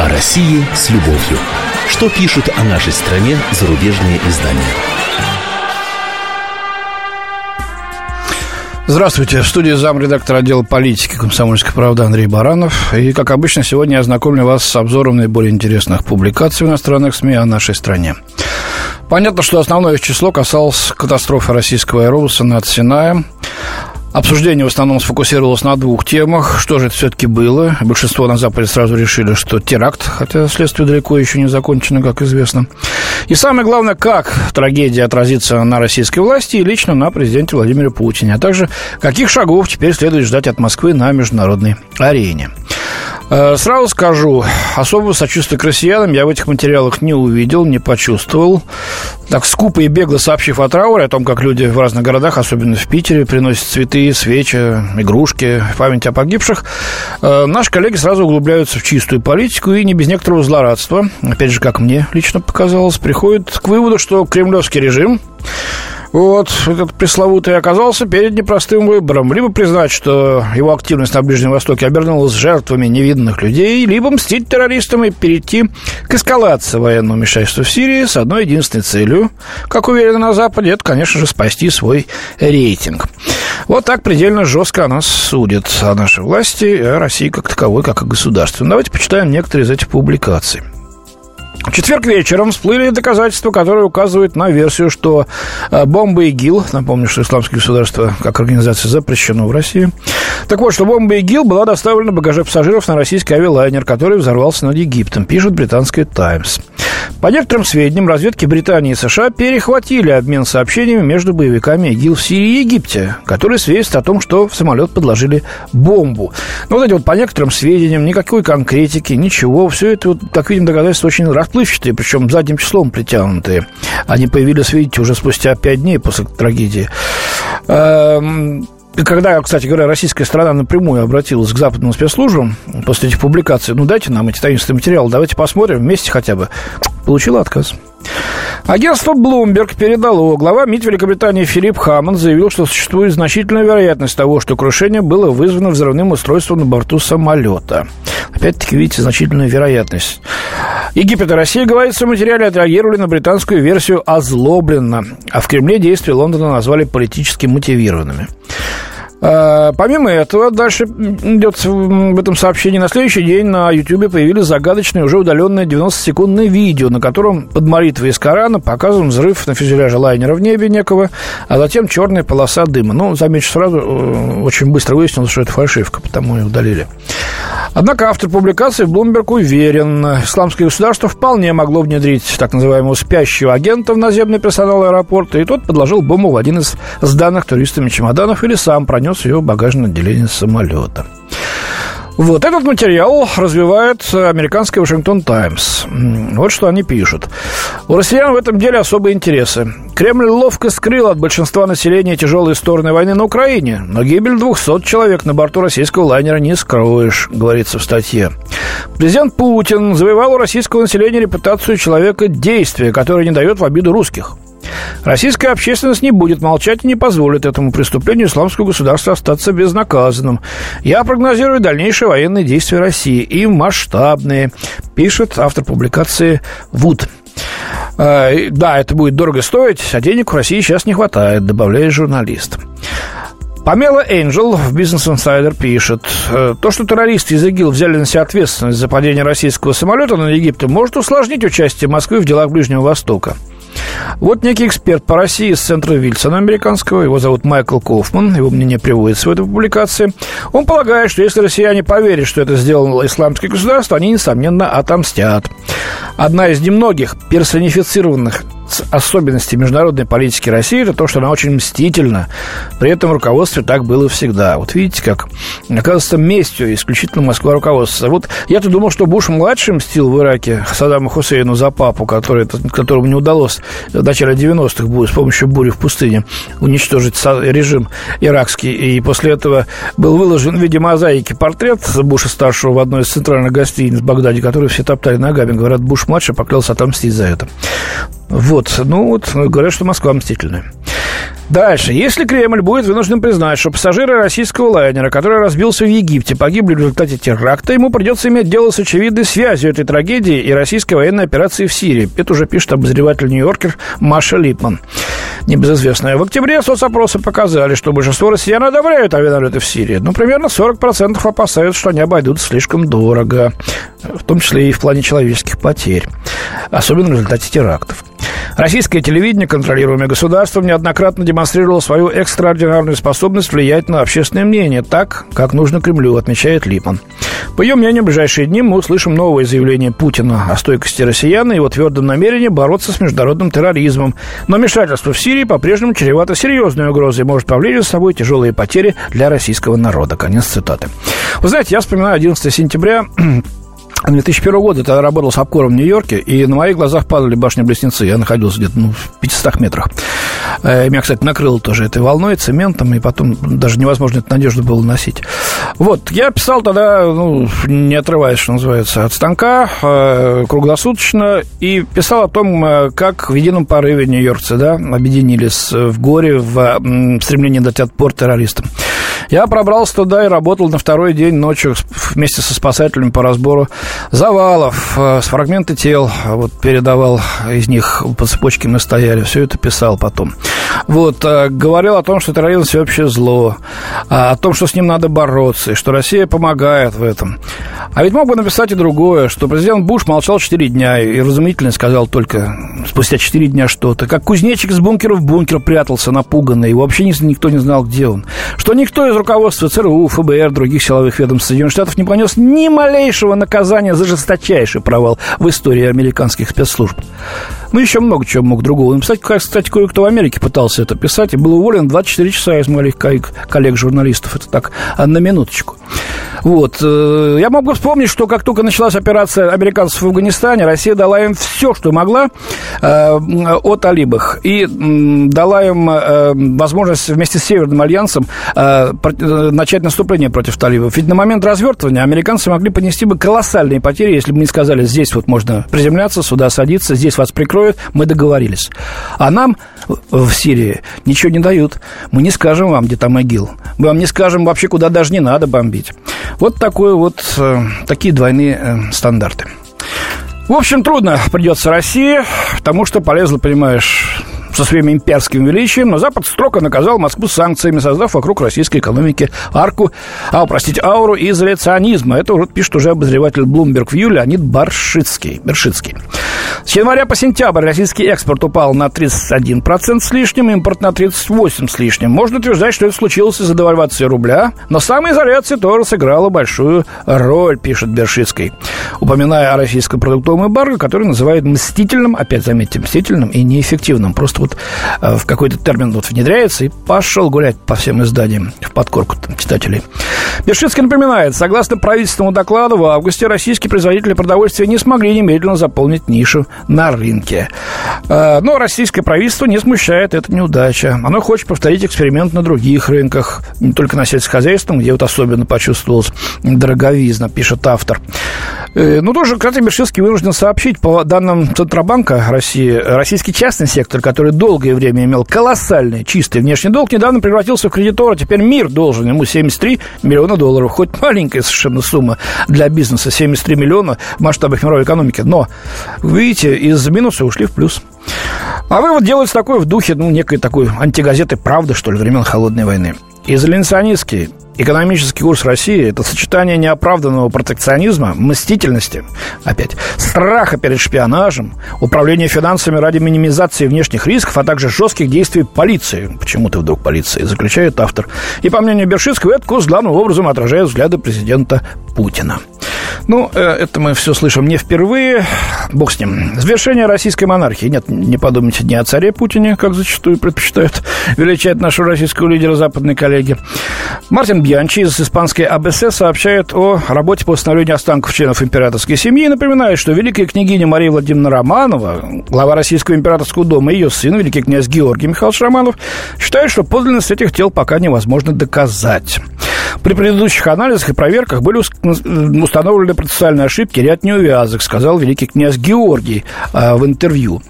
О России с любовью. Что пишут о нашей стране зарубежные издания? Здравствуйте. В студии замредактора отдела политики «Комсомольской правды» Андрей Баранов. И, как обычно, сегодня я ознакомлю вас с обзором наиболее интересных публикаций в иностранных СМИ о нашей стране. Понятно, что основное их число касалось катастрофы российского аэробуса над Синаем. Обсуждение в основном сфокусировалось на двух темах. Что же это все-таки было? Большинство на Западе сразу решили, что теракт, хотя следствие далеко еще не закончено, как известно. И самое главное, как трагедия отразится на российской власти и лично на президенте Владимире Путине, а также каких шагов теперь следует ждать от Москвы на международной арене. Э, сразу скажу, особого сочувствия к россиянам я в этих материалах не увидел, не почувствовал. Так скупо и бегло сообщив о трауре, о том, как люди в разных городах, особенно в Питере, приносят цветы, свечи, игрушки, память о погибших, э, наши коллеги сразу углубляются в чистую политику и не без некоторого злорадства, опять же, как мне лично показалось, приходят к выводу, что кремлевский режим вот, этот пресловутый оказался перед непростым выбором. Либо признать, что его активность на Ближнем Востоке обернулась жертвами невиданных людей, либо мстить террористам и перейти к эскалации военного вмешательства в Сирии с одной единственной целью, как уверено на Западе, это, конечно же, спасти свой рейтинг. Вот так предельно жестко о нас судят о нашей власти о России как таковой, как о государстве. Ну, давайте почитаем некоторые из этих публикаций. В четверг вечером всплыли доказательства, которые указывают на версию, что э, бомба ИГИЛ, напомню, что исламское государство как организация запрещено в России, так вот, что бомба ИГИЛ была доставлена в багаже пассажиров на российский авиалайнер, который взорвался над Египтом, пишет британская «Таймс». По некоторым сведениям, разведки Британии и США перехватили обмен сообщениями между боевиками ИГИЛ в Сирии и Египте, которые свидетельствуют о том, что в самолет подложили бомбу. Но вот эти вот по некоторым сведениям, никакой конкретики, ничего. Все это, вот, как видим, доказательства очень расплывчатые, причем задним числом притянутые. Они появились, видите, уже спустя пять дней после трагедии. Эм, когда, кстати говоря, российская страна напрямую обратилась к западным спецслужбам после этих публикаций, ну, дайте нам эти таинственные материалы, давайте посмотрим вместе хотя бы, получила отказ. Агентство Bloomberg передало, глава МИД Великобритании Филипп Хаммонд заявил, что существует значительная вероятность того, что крушение было вызвано взрывным устройством на борту самолета. Опять-таки, видите, значительная вероятность. Египет и Россия, говорится в материале, отреагировали на британскую версию озлобленно, а в Кремле действия Лондона назвали политически мотивированными. А, помимо этого, дальше идет в этом сообщении. На следующий день на YouTube появились загадочные, уже удаленные 90-секундные видео, на котором под молитвой из Корана показан взрыв на фюзеляже лайнера в небе некого, а затем черная полоса дыма. Ну, замечу сразу, э, очень быстро выяснилось, что это фальшивка, потому и удалили. Однако автор публикации Bloomberg уверен, исламское государство вполне могло внедрить так называемого спящего агента в наземный персонал аэропорта, и тот подложил бомбу в один из сданных туристами чемоданов или сам пронес ее в багажное отделение самолета. Вот этот материал развивает американский Вашингтон Таймс. Вот что они пишут. У россиян в этом деле особые интересы. Кремль ловко скрыл от большинства населения тяжелые стороны войны на Украине, но гибель 200 человек на борту российского лайнера не скроешь, говорится в статье. Президент Путин завоевал у российского населения репутацию человека действия, который не дает в обиду русских. Российская общественность не будет молчать и не позволит этому преступлению исламского государства остаться безнаказанным. Я прогнозирую дальнейшие военные действия России и масштабные, пишет автор публикации Вуд. Э, да, это будет дорого стоить, а денег в России сейчас не хватает, добавляет журналист. Памела Энджел в Business Insider пишет, «Э, то, что террористы из ИГИЛ взяли на себя ответственность за падение российского самолета на Египте, может усложнить участие Москвы в делах Ближнего Востока. Вот некий эксперт по России из центра Вильсона американского, его зовут Майкл Кофман, его мнение приводится в этой публикации. Он полагает, что если россияне поверят, что это сделало исламское государство, они, несомненно, отомстят. Одна из немногих персонифицированных особенностей международной политики России это то, что она очень мстительна. При этом руководстве так было всегда. Вот видите, как оказывается местью исключительно Москва руководство. Вот я-то думал, что Буш-младший мстил в Ираке Саддаму Хусейну за папу, который, которому не удалось в начале 90-х будет с помощью бури в пустыне уничтожить режим иракский. И после этого был выложен в виде мозаики портрет Буша-старшего в одной из центральных гостиниц в Багдаде, который все топтали ногами. Говорят, Буш-младший поклялся отомстить за это. Вот, ну вот, говорят, что Москва мстительная. Дальше. Если Кремль будет вынужден признать, что пассажиры российского лайнера, который разбился в Египте, погибли в результате теракта, ему придется иметь дело с очевидной связью этой трагедии и российской военной операции в Сирии. Это уже пишет обозреватель Нью-Йоркер Маша Липман. Небезызвестная. В октябре соцопросы показали, что большинство россиян одобряют авианалеты в Сирии. Но примерно 40% опасаются, что они обойдутся слишком дорого, в том числе и в плане человеческих потерь, особенно в результате терактов. Российское телевидение, контролируемое государством, неоднократно демонстрировало свою экстраординарную способность влиять на общественное мнение так, как нужно Кремлю, отмечает Липман. По ее мнению, в ближайшие дни мы услышим новые заявления Путина о стойкости россиян и его твердом намерении бороться с международным терроризмом. Но вмешательство в Сирии по-прежнему чревато серьезной угрозой и может повлечь за собой тяжелые потери для российского народа. Конец цитаты. Вы знаете, я вспоминаю 11 сентября 2001 года тогда работал с обкором в Нью-Йорке, и на моих глазах падали башни-близнецы. Я находился где-то ну, в 500 метрах. Э, меня, кстати, накрыло тоже этой волной, цементом, и потом даже невозможно эту надежду было носить. Вот, я писал тогда, ну, не отрываясь, что называется, от станка, э, круглосуточно, и писал о том, э, как в едином порыве нью-йоркцы, да, объединились в горе в стремлении дать отпор террористам. Я пробрался туда и работал на второй день ночью вместе со спасателями по разбору завалов, э, с фрагменты тел. Вот передавал из них по цепочке мы стояли. Все это писал потом. Вот, э, говорил о том, что терроризм всеобщее зло, о том, что с ним надо бороться, и что Россия помогает в этом. А ведь мог бы написать и другое, что президент Буш молчал 4 дня и разумительно сказал только спустя 4 дня что-то. Как кузнечик с бункера в бункер прятался напуганный, и вообще никто не знал, где он. Что никто из руководства ЦРУ, ФБР, других силовых ведомств Соединенных Штатов не понес ни малейшего наказания за жесточайший провал в истории американских спецслужб. Ну, еще много чего мог другого написать. Кстати, кое-кто в Америке пытался это писать и был уволен 24 часа из моих коллег-журналистов. Это так, на минуточку. Вот. Э, я могу вспомнить, что как только началась операция американцев в Афганистане, Россия дала им все, что могла э, о талибах. И дала им э, возможность вместе с Северным альянсом начать наступление против талибов. Ведь на момент развертывания американцы могли понести бы колоссальные потери, если бы не сказали, здесь вот можно приземляться, сюда садиться, здесь вас прикроют, мы договорились. А нам в Сирии ничего не дают. Мы не скажем вам, где там ИГИЛ. Мы вам не скажем вообще, куда даже не надо бомбить. Вот такой вот, э, такие двойные э, стандарты. В общем, трудно придется России, потому что полезла, понимаешь, со своим имперским величием, но Запад строго наказал Москву санкциями, создав вокруг российской экономики арку, а, простите, ауру изоляционизма. Это уже пишет уже обозреватель Bloomberg в июле Леонид Баршицкий. Бершицкий. С января по сентябрь российский экспорт упал на 31% с лишним, импорт на 38% с лишним. Можно утверждать, что это случилось из-за девальвации рубля, но самоизоляция тоже сыграла большую роль, пишет Бершицкий, упоминая о российском продуктовом эмбарго, который называют мстительным, опять заметьте, мстительным и неэффективным. Просто вот э, в какой-то термин вот внедряется и пошел гулять по всем изданиям в подкорку там, читателей. Бершицкий напоминает, согласно правительственному докладу, в августе российские производители продовольствия не смогли немедленно заполнить нишу на рынке. Э, но российское правительство не смущает эта неудача. Оно хочет повторить эксперимент на других рынках, не только на сельскохозяйственном, где вот особенно почувствовалась дороговизна, пишет автор. Э, ну, тоже, кстати, Бершицкий вынужден сообщить, по данным Центробанка России, российский частный сектор, который долгое время имел колоссальный чистый внешний долг, недавно превратился в кредитора, теперь мир должен ему 73 миллиона долларов. Хоть маленькая совершенно сумма для бизнеса, 73 миллиона в масштабах мировой экономики. Но, видите, из минуса ушли в плюс. А вывод делается такой в духе, ну, некой такой антигазеты «Правда», что ли, времен Холодной войны. Изоляционистский Экономический курс России – это сочетание неоправданного протекционизма, мстительности, опять, страха перед шпионажем, управления финансами ради минимизации внешних рисков, а также жестких действий полиции. Почему ты вдруг полиции? Заключает автор. И, по мнению Бершинского, этот курс главным образом отражает взгляды президента Путина. Ну, э, это мы все слышим не впервые. Бог с ним. Завершение российской монархии. Нет, не подумайте не о царе Путине, как зачастую предпочитают величать нашего российского лидера западные коллеги. Мартин Бьянчи из испанской АБС сообщает о работе по восстановлению останков членов императорской семьи и напоминает, что великая княгиня Мария Владимировна Романова, глава Российского императорского дома, и ее сын, великий князь Георгий Михайлович Романов, считают, что подлинность этих тел пока невозможно доказать. При предыдущих анализах и проверках были установлены процессуальные ошибки, ряд неувязок, сказал великий князь Георгий э, в интервью.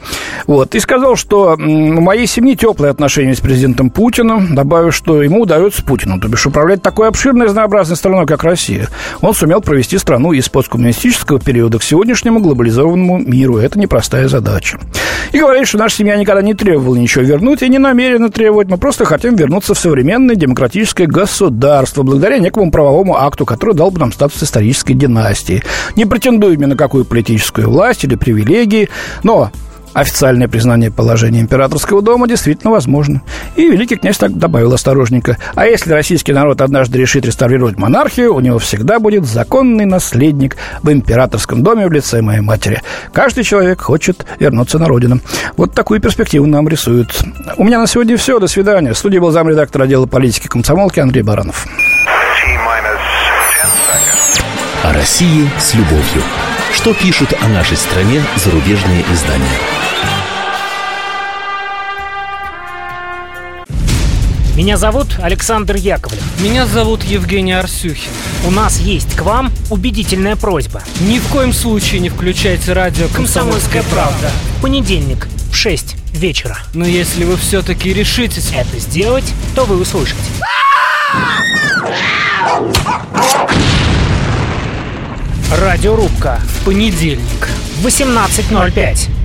Вот. И сказал, что у моей семьи теплые отношения с президентом Путиным, добавив, что ему удается Путину, то бишь управлять такой обширной разнообразной страной, как Россия. Он сумел провести страну из посткоммунистического периода к сегодняшнему глобализованному миру. Это непростая задача. И говорит, что наша семья никогда не требовала ничего вернуть и не намерена требовать. Мы просто хотим вернуться в современное демократическое государство благодаря некому правовому акту, который дал бы нам статус исторической династии. Не претендуем ни на какую политическую власть или привилегии, но Официальное признание положения императорского дома действительно возможно. И великий князь так добавил осторожненько. А если российский народ однажды решит реставрировать монархию, у него всегда будет законный наследник в императорском доме в лице моей матери. Каждый человек хочет вернуться на родину. Вот такую перспективу нам рисуют. У меня на сегодня все. До свидания. В студии был замредактор отдела политики комсомолки Андрей Баранов. О России с любовью. Что пишут о нашей стране зарубежные издания? Меня зовут Александр Яковлев. Меня зовут Евгений Арсюхин. У нас есть к вам убедительная просьба. Ни в коем случае не включайте радио «Комсомольская, правда». В понедельник в 6 вечера. Но если вы все-таки решитесь это сделать, то вы услышите. Радиорубка. Понедельник. 18.05.